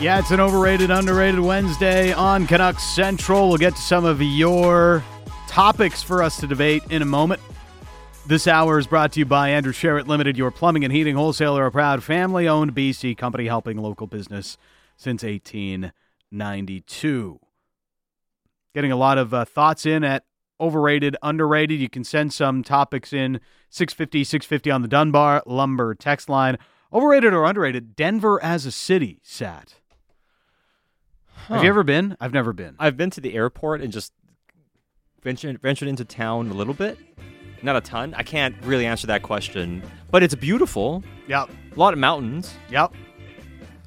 Yeah, it's an overrated, underrated Wednesday on Canucks Central. We'll get to some of your topics for us to debate in a moment. This hour is brought to you by Andrew Sheret Limited, your plumbing and heating wholesaler, a proud family owned BC company helping local business since 1892. Getting a lot of uh, thoughts in at overrated, underrated. You can send some topics in 650, 650 on the Dunbar Lumber text line. Overrated or underrated? Denver as a city, Sat. Have you ever been? I've never been. I've been to the airport and just ventured ventured into town a little bit. Not a ton. I can't really answer that question, but it's beautiful. Yep. A lot of mountains. Yep.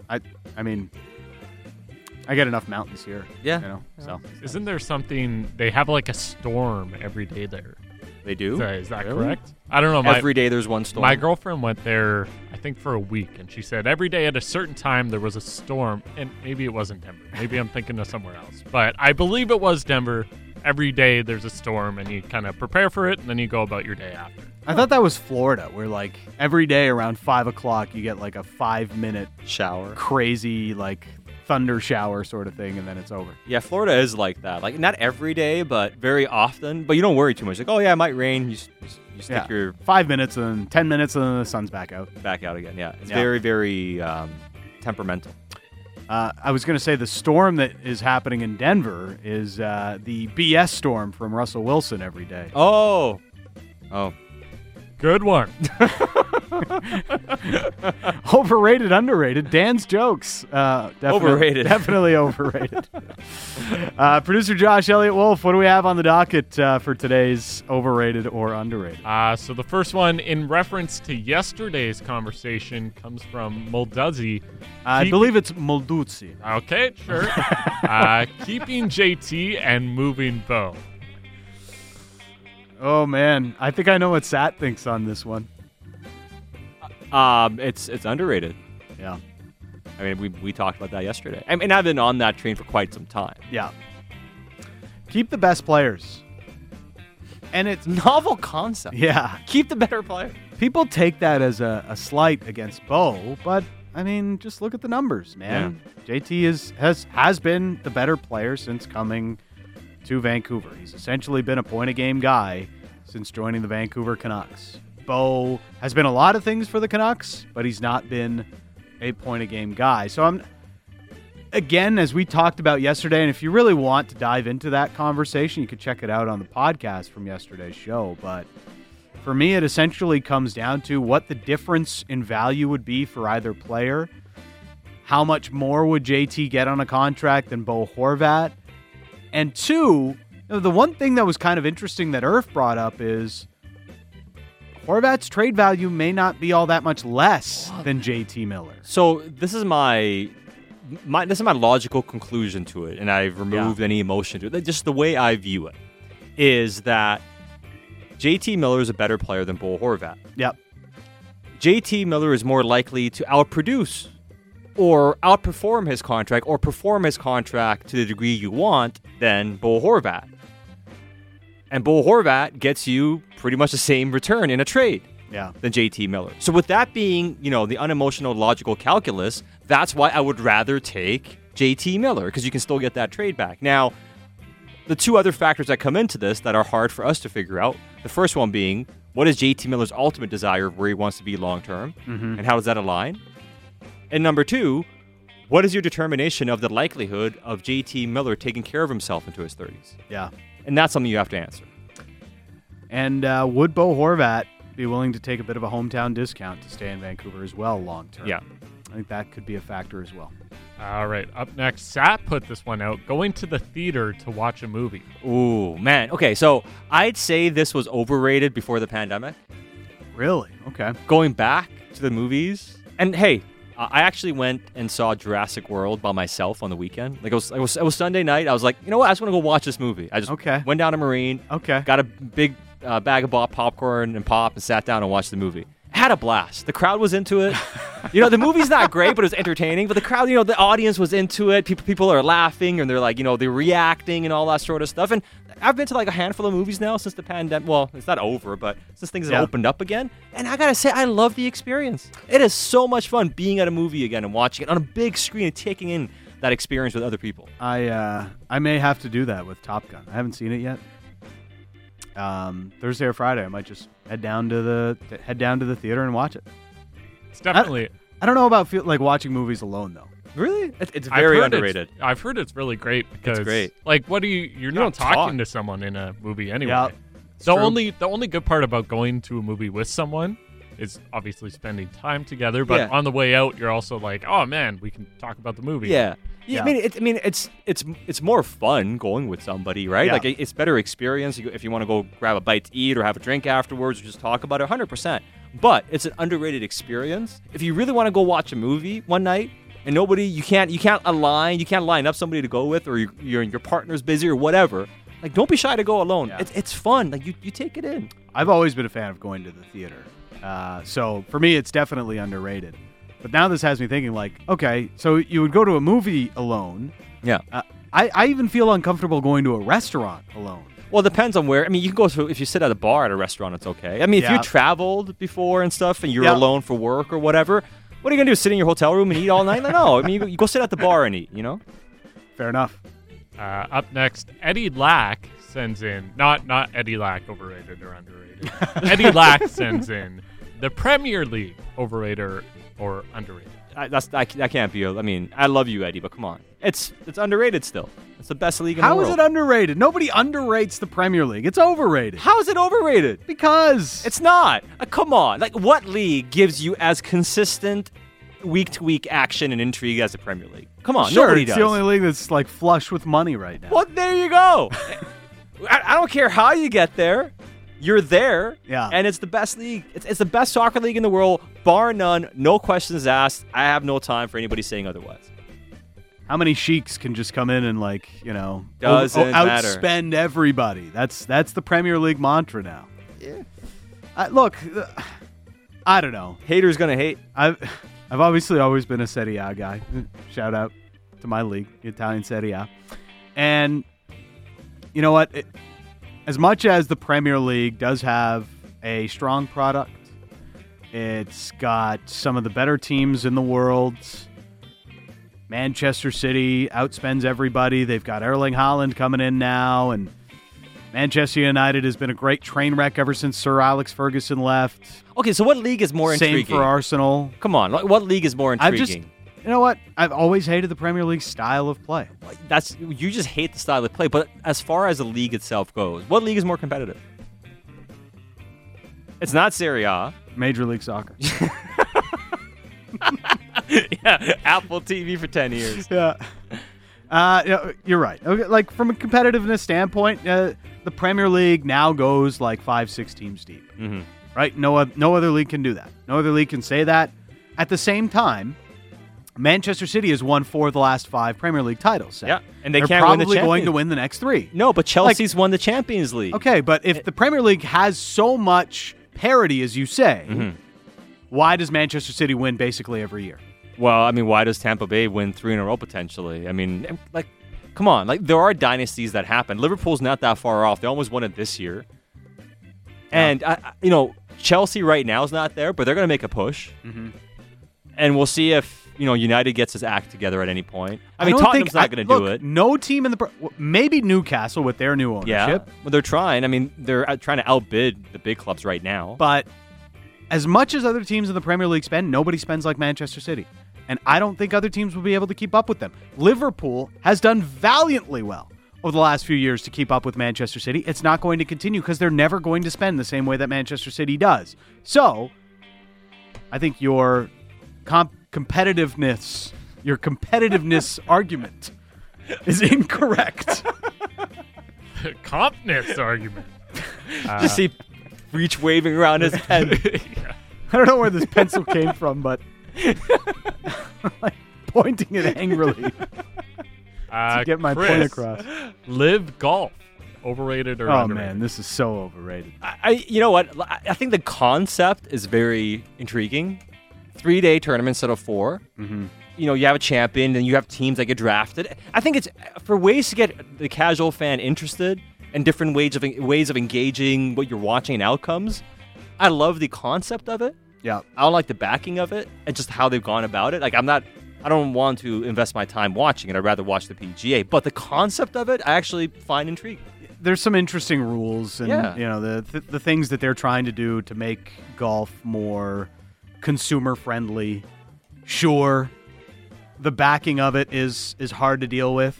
I I mean I get enough mountains here. Yeah. You know. So Isn't there something they have like a storm every day there? They Is do. is that Really? correct? I don't know. My, Every day there's one storm. my girlfriend went there, I think, for a week, and she said every day at a certain time there was a storm, and maybe it wasn't Denver. Maybe I'm thinking of somewhere else, but I believe it was Denver. Every day there's a storm, and you kind of prepare for it, and then you go about your day after. I thought that was Florida, where like every day around five o'clock you get like a five minute shower. crazy like thunder shower sort of thing and then it's over. Yeah, Florida is like that. Like not every day, but very often. But you don't worry too much. Like, oh yeah, it might rain. You s- you, stick Yeah. your Five minutes and then ten minutes and then the sun's back out. back out again. Yeah, it's Yeah. very very um, temperamental. Uh, I was going to say the storm that is happening in Denver is uh, the BS storm from Russell Wilson every day. Oh, oh, Good one. Overrated, underrated. Dan's jokes. Uh, definitely, Overrated. Definitely overrated. uh, Producer Josh Elliott Wolf, what do we have on the docket uh, for today's overrated or underrated? Uh, so the first one, in reference to yesterday's conversation, comes from Molduzzi. I Keep- believe it's Molduzzi. Okay, sure. uh, keeping JT and moving Bo. Oh man, I think I know what Sat thinks on this one. um, it's it's underrated. Yeah, I mean, we, we talked about that yesterday. I mean, I've been on that train for quite some time. yeah. Keep the best players, and it's Novel concept. yeah. Keep the better player. People take that as a, a slight against Bo, but I mean, just look at the numbers, man. JT is has has been the better player since coming to Vancouver. He's essentially been a point a game guy since joining the Vancouver Canucks. Bo has been a lot of things for the Canucks, but he's not been a point a game guy. So I'm again, as we talked about yesterday, and if you really want to dive into that conversation, you could check it out on the podcast from yesterday's show. But for me, it essentially comes down to what the difference in value would be for either player. How much more would JT get on a contract than Bo Horvat? And two, you know, the one thing that was kind of interesting that Irf brought up is Horvat's trade value may not be all that much less than JT Miller. So this is my my this is my logical conclusion to it, and I've removed any emotion to it. Just the way I view it is that JT Miller is a better player than Bo Horvat. Yep. JT Miller is more likely to outproduce or outperform his contract or perform his contract to the degree you want than Bo Horvat. And Bo Horvat gets you pretty much the same return in a trade Yeah. than JT Miller. So with that being, you know, the unemotional logical calculus, that's why I would rather take JT Miller because you can still get that trade back. Now, the two other factors that come into this that are hard for us to figure out. The first one being, what is JT Miller's ultimate desire of where he wants to be long term, mm-hmm. and how does that align? And number two, what is your determination of the likelihood of JT Miller taking care of himself into his 30s? Yeah. And that's something you have to answer. And uh, would Bo Horvat be willing to take a bit of a hometown discount to stay in Vancouver as well long term? Yeah. I think that could be a factor as well. All right, up next, Sat put this one out. Going to the theater to watch a movie. Ooh, man. Okay, so I'd say this was overrated before the pandemic. Really? Okay. Going back to the movies, and hey, I actually went and saw Jurassic World by myself on the weekend. Like it was, it was, it was Sunday night. I was like, you know what? I just want to go watch this movie. I just Okay. went down to Marine, Okay. got a big uh, bag of pop- popcorn and pop, and sat down and watched the movie. Had a blast. The crowd was into it. you know, the movie's not great, but it was entertaining. But the crowd, you know, the audience was into it. People, people are laughing and they're like, you know, they're reacting and all that sort of stuff. And I've been to like a handful of movies now since the pandemic. Well, it's not over, but since things have opened up again. And I gotta say, I love the experience. It is so much fun being at a movie again and watching it on a big screen and taking in that experience with other people. I uh, I may have to do that with Top Gun. I haven't seen it yet. Um, Thursday or Friday, I might just head down to the head down to the theater and watch it. It's definitely. I don't know about feel, like watching movies alone though. Really, it, it's I've very underrated. It's, I've heard it's really great because it's great. Like, what do you? You're not don't talking talk. to someone in a movie anyway. Yeah, the true. only the only good part about going to a movie with someone is obviously spending time together. But Yeah. on the way out, you're also like, oh man, we can talk about the movie. Yeah. Yeah, Yeah. I mean, it, I mean, it's it's it's more fun going with somebody, right? Yeah. Like it- it's better experience if you want to go grab a bite to eat or have a drink afterwards or just talk about it. Hundred percent. But it's an underrated experience. If you really want to go watch a movie one night and nobody, you can't you can't align, you can't line up somebody to go with, or you, your your partner's busy or whatever. Like, don't be shy to go alone. Yeah. It's it's fun. Like you you take it in. I've always been a fan of going to the theater. Uh, so for me, it's definitely underrated. But now this has me thinking, like, okay, so you would go to a movie alone. Yeah. Uh, I, I even feel uncomfortable going to a restaurant alone. Well, it depends on where. I mean, you can go to if you sit at a bar at a restaurant, it's okay. I mean, if Yeah. you traveled before and stuff, and you're Yeah. alone for work or whatever, what are you gonna do? Sit in your hotel room and eat all night? no, I mean, you, you go sit at the bar and eat. You know? Fair enough. Uh, up next, Eddie Lack sends in not not Eddie Lack overrated or underrated. Eddie Lack sends in the Premier League overrated or underrated. I, that's I, that can't be. I mean, I love you, Eddie, but come on, it's it's underrated still. It's the best league in How the is world. it underrated? Nobody underrates the Premier League. It's overrated. How is it overrated? Because It's not. Uh, come on. Like, what league gives you as consistent week to week action and intrigue as the Premier League? Come on, sure, nobody it's does. the only league that's like flush with money right now. Well, there you go. I, I don't care how you get there. You're there. Yeah. And it's the best league. It's, it's the best soccer league in the world, bar none. No questions asked. I have no time for anybody saying otherwise. How many sheiks can just come in and like you know Doesn't matter. outspend everybody? That's that's the Premier League mantra now. Yeah. I, look, I don't know. Haters gonna hate. I've I've obviously always been a Serie A guy. Shout out to my league, the Italian Serie A. And you know what? It, as much as the Premier League does have a strong product, it's got some of the better teams in the world. Manchester City outspends everybody. They've got Erling Haaland coming in now, and Manchester United has been a great train wreck ever since Sir Alex Ferguson left. Okay, so what league is more Same intriguing? for Arsenal. Come on, what league is more I've intriguing? just, you know what? I've always hated the Premier League style of play. That's you just hate the style of play. But as far as the league itself goes, what league is more competitive? It's not Serie A. Major League Soccer. yeah, Apple TV for ten years. yeah. Uh, you're right. Like from a competitiveness standpoint, uh, the Premier League now goes like five, six teams deep. Mhm. Right? No, no other league can do that. No other league can say that. At the same time, Manchester City has won four of the last five Premier League titles. Yeah, and they They're can't win the probably going to win the next three. No, but Chelsea's won the Champions League. Okay, but if the Premier League has so much parity, as you say, Mm-hmm. why does Manchester City win basically every year? Well, I mean, why does Tampa Bay win three in a row potentially? I mean, like, come on, like there are dynasties that happen. Liverpool's not that far off. They almost won it this year, and I, I- you know, Chelsea right now is not there, but they're going to make a push, Mm-hmm. and we'll see if you know United gets his act together at any point. I mean, don't Tottenham's think- not going to do it. No team in the maybe Newcastle with their new Yeah, ownership, well, they're trying. I mean, they're trying to outbid the big clubs right now. but as much as other teams in the Premier League spend, nobody spends like Manchester City, and I don't think other teams will be able to keep up with them. Liverpool has done valiantly well over the last few years to keep up with Manchester City. It's not going to continue because they're never going to spend the same way that Manchester City does. So, I think your comp- competitiveness, your competitiveness argument, is incorrect. Compness argument. Uh, Just see Reach waving around his head. yeah. I don't know where this pencil came from, but like pointing it angrily Uh, to get my Chris, point across. Live golf, overrated or Oh underrated? man, this is so overrated. I, I- you know what? I I think the concept is very intriguing. Three day tournament instead of 4 Mm-hmm. You know, you have a champion, and you have teams that get drafted. I think it's for ways to get the casual fan interested and different ways of ways of engaging what you're watching and outcomes. I love the concept of it. Yeah. I don't like the backing of it and just how they've gone about it. Like I'm not I don't want to invest my time watching it. I'd rather watch the PGA. But the concept of it I actually find intriguing. There's some interesting rules and Yeah. you know the, the the things that they're trying to do to make golf more consumer friendly. Sure, the backing of it is is hard to deal with.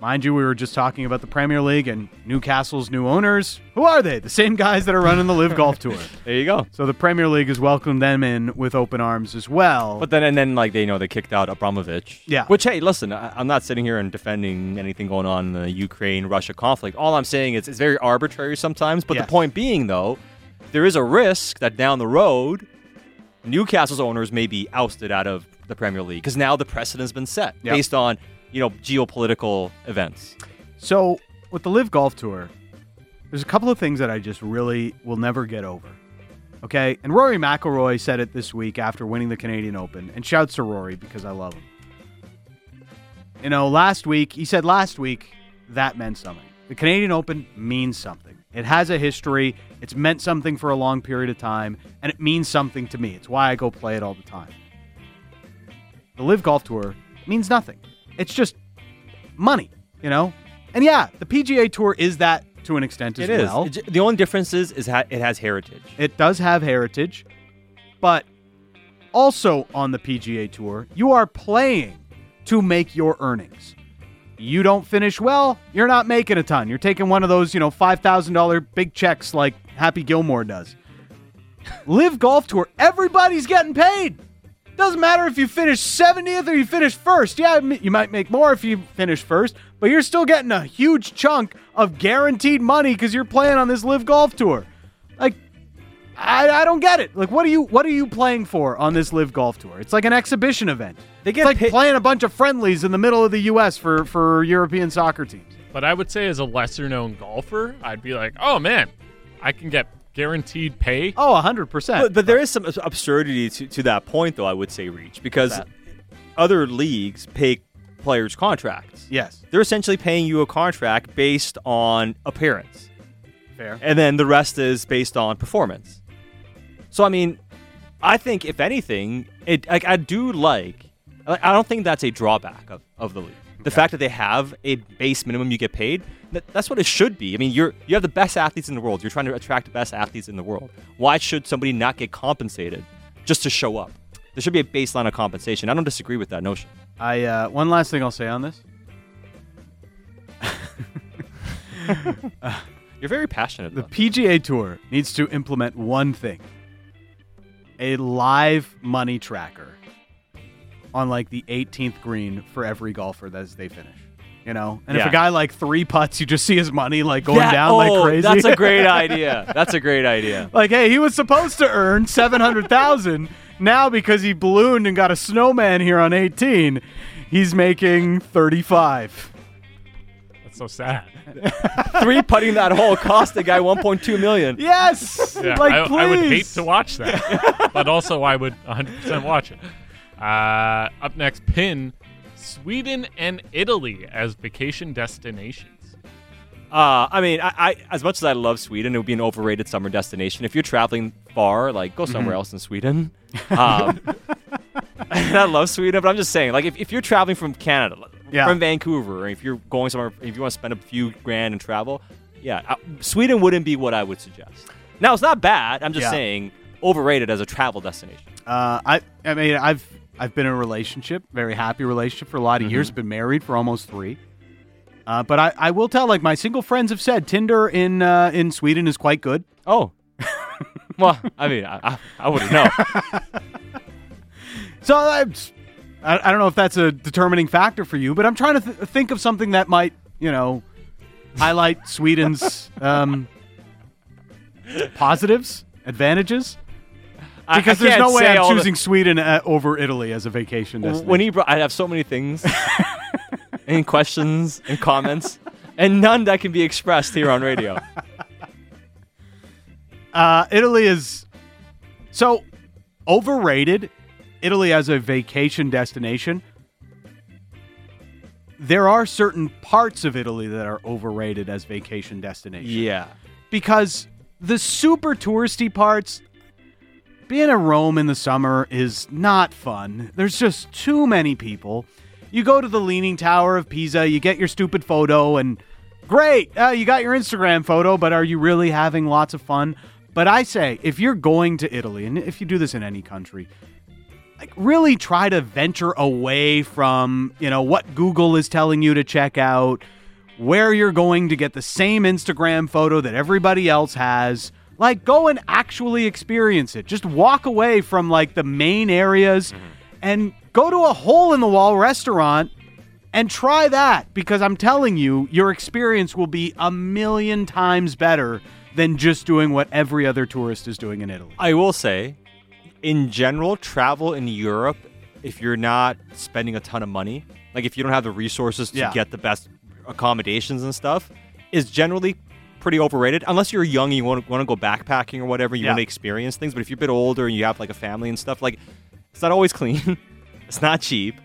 Mind you, we were just talking about the Premier League and Newcastle's new owners. Who are they? The same guys that are running the Live Golf Tour. There you go. So the Premier League has welcomed them in with open arms as well. But then and then like they you know they kicked out Abramovich. Yeah. Which hey, listen, I, I'm not sitting here and defending anything going on in the Ukraine Russia conflict. All I'm saying is it's very arbitrary sometimes. But Yes. the point being though, there is a risk that down the road, Newcastle's owners may be ousted out of the Premier League because now the precedent's been set Yep. based on you know geopolitical events. So with the Live Golf Tour, there's a couple of things that I just really will never get over. Okay, and Rory McIlroy said it this week after winning the Canadian Open, and shouts to Rory because I love him. You know, last week he said last week that meant something. The Canadian Open means something. It has a history. It's meant something for a long period of time, and it means something to me. It's why I go play it all the time. The Live Golf Tour means nothing. It's just money, you know? And yeah, the PGA Tour is that to an extent as It is. well. It the only difference is is ha- it has heritage. It does have heritage, but also on the PGA Tour, you are playing to make your earnings. You don't finish well, you're not making a ton. You're taking one of those, you know, $5,000 big checks like Happy Gilmore does. Live Golf Tour, everybody's getting paid. Doesn't matter if you finish 70th or you finish first. Yeah, you might make more if you finish first, but you're still getting a huge chunk of guaranteed money because you're playing on this Live Golf Tour. Like, I, I don't get it. Like, what are you what are you playing for on this Live Golf Tour? It's like an exhibition event. They get it's like paid- playing a bunch of friendlies in the middle of the U.S. for for European soccer teams. But I would say, as a lesser known golfer, I'd be like, oh man, I can get guaranteed pay. Oh, hundred percent. But, but there is some absurdity to, to that point, though. I would say, Reach, because that? other leagues pay players contracts. Yes, They're essentially paying you a contract based on appearance, fair. and then the rest is based on performance. So, I mean, I think if anything, it like I do like. like, I don't think that's a drawback of, of the league. The fact that they have a base minimum you get paid, that, that's what it should be. I mean, you're you have the best athletes in the world. You're trying to attract the best athletes in the world. Why should somebody not get compensated just to show up? There should be a baseline of compensation. I don't disagree with that notion. I uh, one last thing I'll say on this. You're very passionate. The though. PGA Tour needs to implement one thing: a live money tracker on like the 18th green for every golfer as they finish. You know, and if a guy like three putts, you just see his money like going That- down oh, like crazy. That's a great idea. That's a great idea. like, hey, he was supposed to earn seven hundred thousand. now because he ballooned and got a snowman here on 18, he's making 35. That's so sad. Three putting that hole cost the guy 1.2 million. Yes, Yeah, like I, please. I would hate to watch that, but also I would 100% watch it. Uh, up next, pin Sweden and Italy as vacation destinations. Uh, I mean, I, I as much as I love Sweden, it would be an overrated summer destination. If you're traveling far, like go somewhere else in Sweden. Um, I love Sweden, but I'm just saying, like if, if you're traveling from Canada, Yeah. from Vancouver, or if you're going somewhere, if you want to spend a few grand and travel, yeah, uh, Sweden wouldn't be what I would suggest. Now it's not bad. I'm just Yeah. saying overrated as a travel destination. Uh, I, I mean, I've I've been in a relationship, very happy relationship for a lot of years. Been married for almost three. Uh, but I, I will tell, like my single friends have said, Tinder in uh, in Sweden is quite good. Oh. well, I mean, I, I, I wouldn't know. So I'm, I, I don't know if that's a determining factor for you, but I'm trying to th- think of something that might, you know, highlight Sweden's um, positives, advantages. I- Because I there's no way I'm all the- choosing Sweden uh, over Italy as a vacation destination. when he brought, I have so many things and questions and comments, and none that can be expressed here on radio. Uh, Italy is so overrated. Italy as a vacation destination. there are certain parts of Italy that are overrated as vacation destinations. Yeah. Because the super touristy parts, being in Rome in the summer is not fun. There's just too many people. You go to the Leaning Tower of Pisa, you get your stupid photo, and great, uh, you got your Instagram photo, but are you really having lots of fun? But I say, if you're going to Italy, and if you do this in any country, like really try to venture away from, you know, what Google is telling you to check out, where you're going to get the same Instagram photo that everybody else has. Like go and actually experience it. Just walk away from like the main areas mm-hmm. and go to a hole in the wall restaurant and try that because I'm telling you, your experience will be a million times better than just doing what every other tourist is doing in Italy. I will say, in general, travel in Europe, if you're not spending a ton of money, like if you don't have the resources to Yeah. get the best accommodations and stuff, is generally pretty overrated. Unless you're young and you want to, want to go backpacking or whatever, you Yeah. want to experience things. But if you're a bit older and you have like a family and stuff, like it's not always clean. it's not cheap.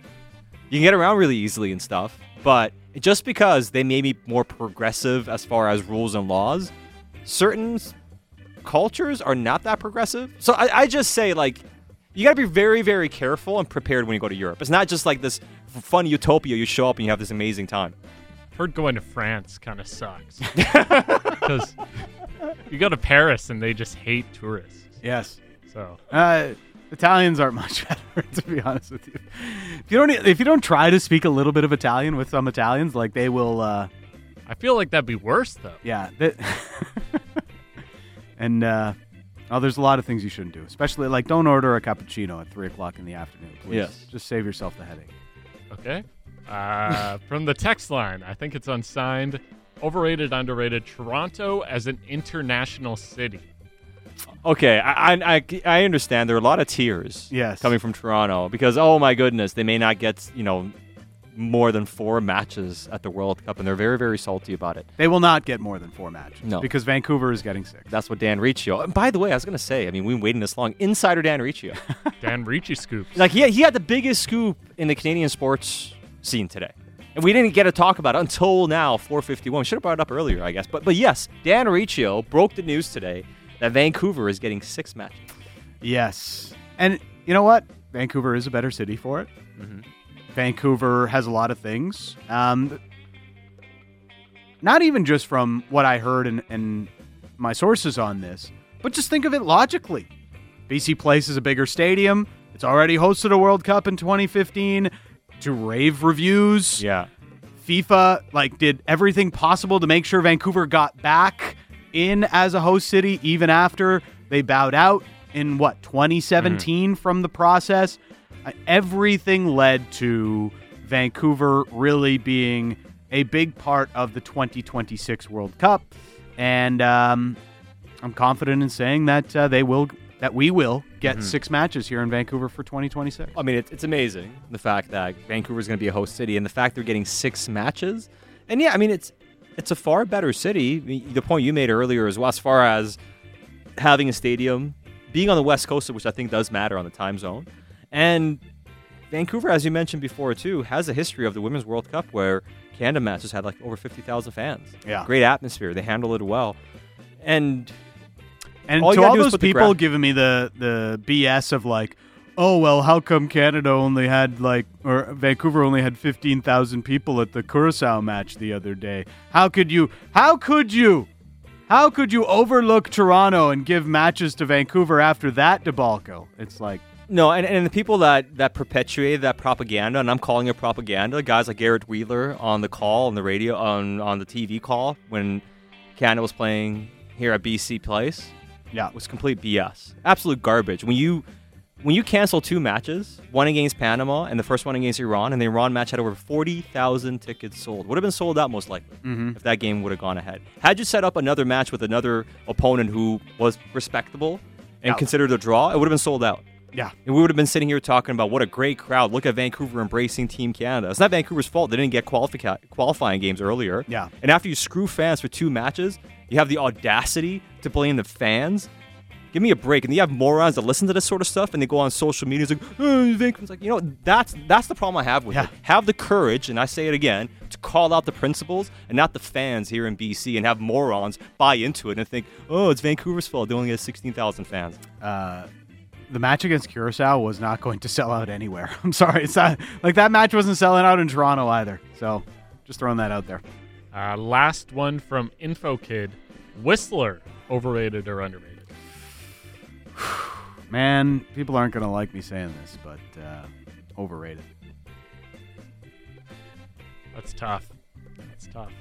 You can get around really easily and stuff. But just because they may be more progressive as far as rules and laws, certain cultures are not that progressive. So I, I just say like you got to be very very careful and prepared when you go to Europe. It's not just like this fun utopia. You show up and you have this amazing time. Heard going to France kind of sucks because you go to Paris and they just hate tourists. Yes. So Uh, Italians aren't much better, to be honest with you. If you don't, if you don't try to speak a little bit of Italian with some Italians, like they will, uh, I feel like that'd be worse though. yeah. That and uh, oh, there's a lot of things you shouldn't do, especially like don't order a cappuccino at three o'clock in the afternoon. Please, Yes. just save yourself the headache. Okay. Uh, from the text line, I think it's unsigned. Overrated, underrated. Toronto as an international city. Okay, I, I, I, I understand there are a lot of tears Yes. coming from Toronto because oh my goodness, they may not get you know more than four matches at the World Cup, and they're very very salty about it. They will not get more than four matches. No. because Vancouver is getting six. That's what Dan Riccio. And by the way, I was gonna say, I mean, we've been waiting this long. Insider Dan Riccio, Dan Ricci scoops. like he he had the biggest scoop in the Canadian sports scene today. And we didn't get to talk about it until now, 451. Should have brought it up earlier, I guess. But but yes, Dan Riccio broke the news today that Vancouver is getting six matches. Yes. And you know what? Vancouver is a better city for it. Mm-hmm. Vancouver has a lot of things. Um, not even just from what I heard and, and my sources on this, but just think of it logically. BC Place is a bigger stadium. It's already hosted a World Cup in 2015 to rave reviews. Yeah. FIFA like did everything possible to make sure Vancouver got back in as a host city even after they bowed out in what 2017 from the process. Uh, Everything led to Vancouver really being a big part of the 2026 World Cup, and um, I'm confident in saying that uh, they will that we will get mm-hmm. six matches here in Vancouver for 2026. I mean, it's, it's amazing the fact that Vancouver is going to be a host city, and the fact they're getting six matches. And yeah, I mean, it's it's a far better city. I mean, The point you made earlier as well, as far as having a stadium, being on the west coast, which I think does matter on the time zone, and Vancouver, as you mentioned before too, has a history of the Women's World Cup where Canada matches had like over fifty thousand fans. Yeah. great atmosphere. They handle it well, and And All to all those people giving me the the BS of like, oh well, how come Canada only had like or Vancouver only had fifteen thousand people at the Curacao match the other day? How could you? How could you? How could you overlook Toronto and give matches to Vancouver after that debacle? It's like, No, and, and the people that, that perpetuated that propaganda, and I'm calling it propaganda, guys like Garrett Wheeler on the call, on the radio, on, on the TV call when Canada was playing here at BC Place, yeah, It was complete BS. Absolute garbage. When you when you cancel two matches, one against Panama and the first one against Iran, and the Iran match had over 40,000 tickets sold. Would have been sold out most likely mm-hmm. if that game would have gone ahead. Had you set up another match with another opponent who was respectable and Yeah. considered a draw, it would have been sold out. yeah, And we would have been sitting here talking about what a great crowd. Look at Vancouver embracing Team Canada. It's not Vancouver's fault. They didn't get qualifi- qualifying games earlier. Yeah. And after you screw fans for two matches, you have the audacity to blame the fans. Give me a break. And you have morons that listen to this sort of stuff and they go on social media and like, oh, Vancouver's like, you know, that's that's the problem I have with Yeah. it. Have the courage, and I say it again, to call out the principals and not the fans here in BC and have morons buy into it and think, oh, it's Vancouver's fault. They only have 16,000 fans. Uh, the match against Curacao was not going to sell out anywhere. I'm sorry, it's not like that match wasn't selling out in Toronto either. So, just throwing that out there. Uh, last one from InfoKid. Whistler, overrated or underrated? Man, people aren't going to like me saying this, but uh, overrated. That's tough. That's tough.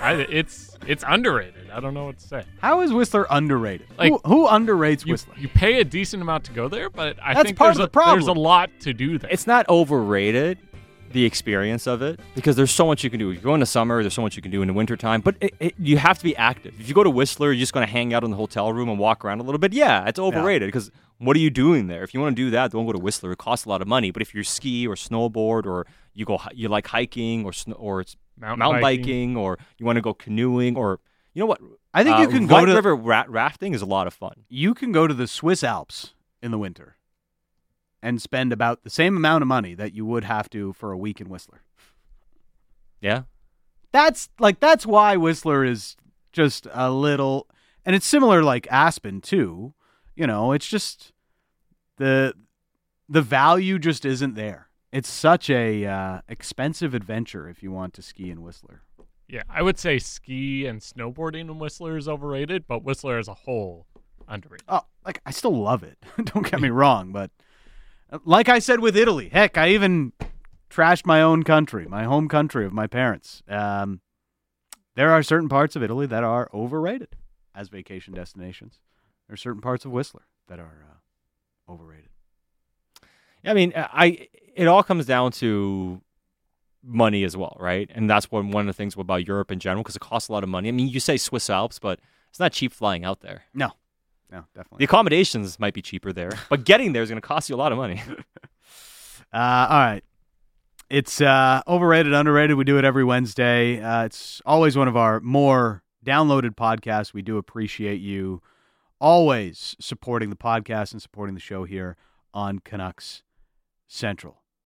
I, it's it's underrated. I don't know what to say. How is Whistler underrated? Like, who, who underrates You, Whistler? you pay a decent amount to go there, but I That's think part there's of the a, there's a lot to do there. It's not overrated, the experience of it, because there's so much you can do. If you go in the summer, there's so much you can do in the wintertime, but it, it, you have to be active. If you go to Whistler, you're just going to hang out in the hotel room and walk around a little bit. Yeah, it's overrated because what are you doing there? If you want to do that, don't go to Whistler. It costs a lot of money. But if you ski or snowboard or you go, you like hiking or snow, or it's mountain, mountain biking. biking. or you want to go canoeing or you know what? I think you Uh, can go White to river ra- rafting is a lot of fun. you can go to the Swiss Alps in the winter and spend about the same amount of money that you would have to for a week in Whistler. Yeah, That's like that's why Whistler is just a little and it's similar like Aspen too. You know, it's just the the value just isn't there. It's such a uh, expensive adventure if you want to ski in Whistler. Yeah, I would say ski and snowboarding in Whistler is overrated, but Whistler as a whole underrated. Oh, like I still love it. Don't get me wrong, but like I said with Italy, heck, I even trashed my own country, my home country of my parents. Um, there are certain parts of Italy that are overrated as vacation destinations. There are certain parts of Whistler that are uh, overrated. I mean, I it all comes down to money as well, right? And that's one one of the things about Europe in general because it costs a lot of money. I mean, you say Swiss Alps, but it's not cheap flying out there. No, no, definitely. The accommodations might be cheaper there, but getting there is going to cost you a lot of money. Uh, all right. It's uh, overrated, underrated. We do it every Wednesday. Uh, it's always one of our more downloaded podcasts. We do appreciate you always supporting the podcast and supporting the show here on Canucks Central.